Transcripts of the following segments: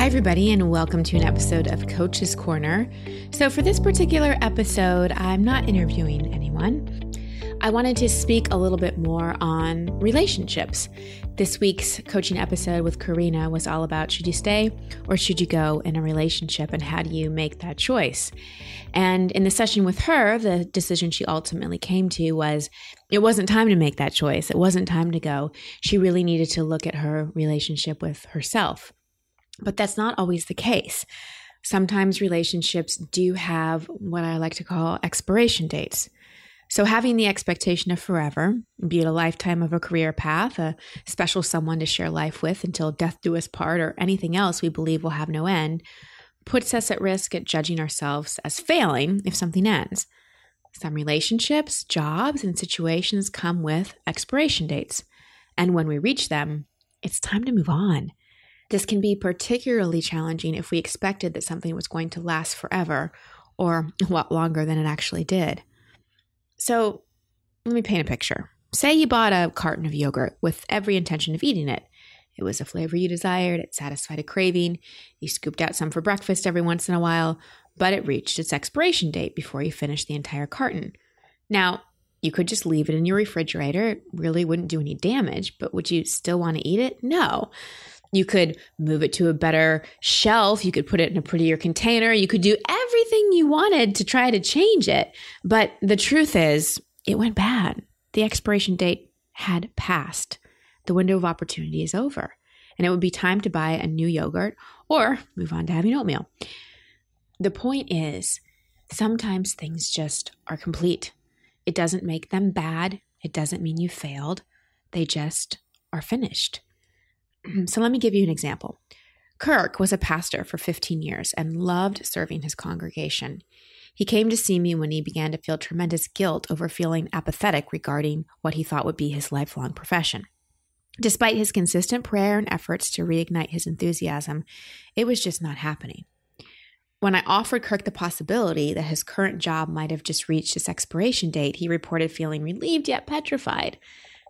Hi, everybody, and welcome to an episode of Coach's Corner. So, for this particular episode, I'm not interviewing anyone. I wanted to speak a little bit more on relationships. This week's coaching episode with Karina was all about should you stay or should you go in a relationship and how do you make that choice? And in the session with her, the decision she ultimately came to was it wasn't time to make that choice. It wasn't time to go. She really needed to look at her relationship with herself. But that's not always the case. Sometimes relationships do have what I like to call expiration dates. So, having the expectation of forever, be it a lifetime of a career path, a special someone to share life with until death do us part, or anything else we believe will have no end, puts us at risk at judging ourselves as failing if something ends. Some relationships, jobs, and situations come with expiration dates. And when we reach them, it's time to move on. This can be particularly challenging if we expected that something was going to last forever or a lot longer than it actually did. So let me paint a picture. Say you bought a carton of yogurt with every intention of eating it. It was a flavor you desired, it satisfied a craving, you scooped out some for breakfast every once in a while, but it reached its expiration date before you finished the entire carton. Now, you could just leave it in your refrigerator. It really wouldn't do any damage, but would you still want to eat it? No. You could move it to a better shelf. You could put it in a prettier container. You could do everything you wanted to try to change it. But the truth is, it went bad. The expiration date had passed. The window of opportunity is over. And it would be time to buy a new yogurt or move on to having oatmeal. The point is, sometimes things just are complete. It doesn't make them bad. It doesn't mean you failed. They just are finished. So let me give you an example. Kirk was a pastor for 15 years and loved serving his congregation. He came to see me when he began to feel tremendous guilt over feeling apathetic regarding what he thought would be his lifelong profession. Despite his consistent prayer and efforts to reignite his enthusiasm, it was just not happening. When I offered Kirk the possibility that his current job might have just reached its expiration date, he reported feeling relieved yet petrified.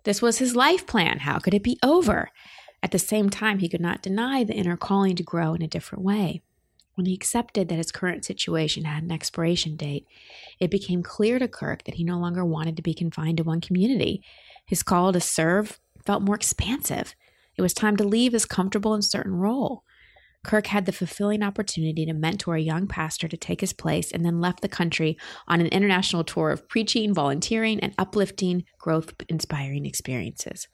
This was his life plan. How could it be over? At the same time, he could not deny the inner calling to grow in a different way. When he accepted that his current situation had an expiration date, it became clear to Kirk that he no longer wanted to be confined to one community. His call to serve felt more expansive. It was time to leave his comfortable and certain role. Kirk had the fulfilling opportunity to mentor a young pastor to take his place and then left the country on an international tour of preaching, volunteering, and uplifting, growth inspiring experiences.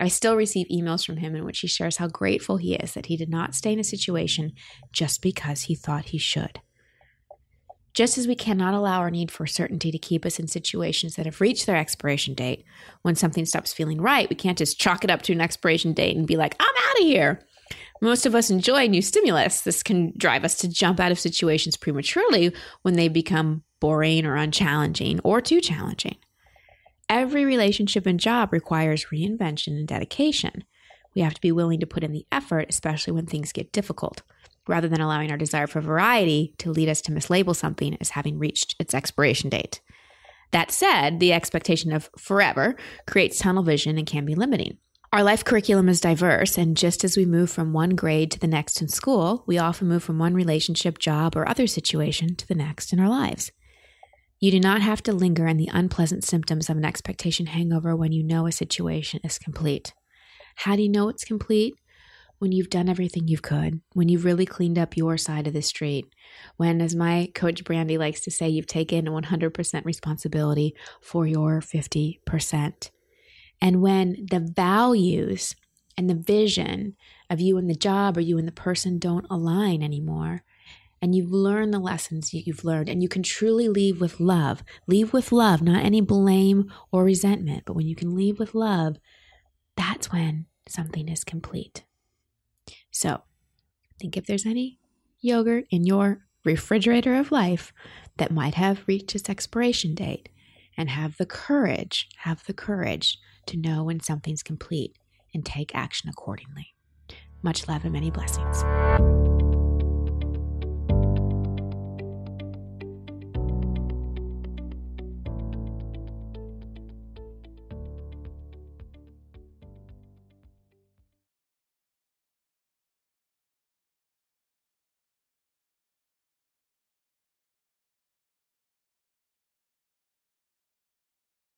I still receive emails from him in which he shares how grateful he is that he did not stay in a situation just because he thought he should. Just as we cannot allow our need for certainty to keep us in situations that have reached their expiration date, when something stops feeling right, we can't just chalk it up to an expiration date and be like, I'm out of here. Most of us enjoy new stimulus. This can drive us to jump out of situations prematurely when they become boring or unchallenging or too challenging. Every relationship and job requires reinvention and dedication. We have to be willing to put in the effort, especially when things get difficult, rather than allowing our desire for variety to lead us to mislabel something as having reached its expiration date. That said, the expectation of forever creates tunnel vision and can be limiting. Our life curriculum is diverse, and just as we move from one grade to the next in school, we often move from one relationship, job, or other situation to the next in our lives. You do not have to linger in the unpleasant symptoms of an expectation hangover when you know a situation is complete. How do you know it's complete? When you've done everything you could, when you've really cleaned up your side of the street, when, as my coach Brandy likes to say, you've taken 100% responsibility for your 50%. And when the values and the vision of you and the job or you and the person don't align anymore, and you've learned the lessons you've learned and you can truly leave with love. Leave with love, not any blame or resentment, but when you can leave with love, that's when something is complete. So, think if there's any yogurt in your refrigerator of life that might have reached its expiration date and have the courage, have the courage to know when something's complete and take action accordingly. Much love and many blessings.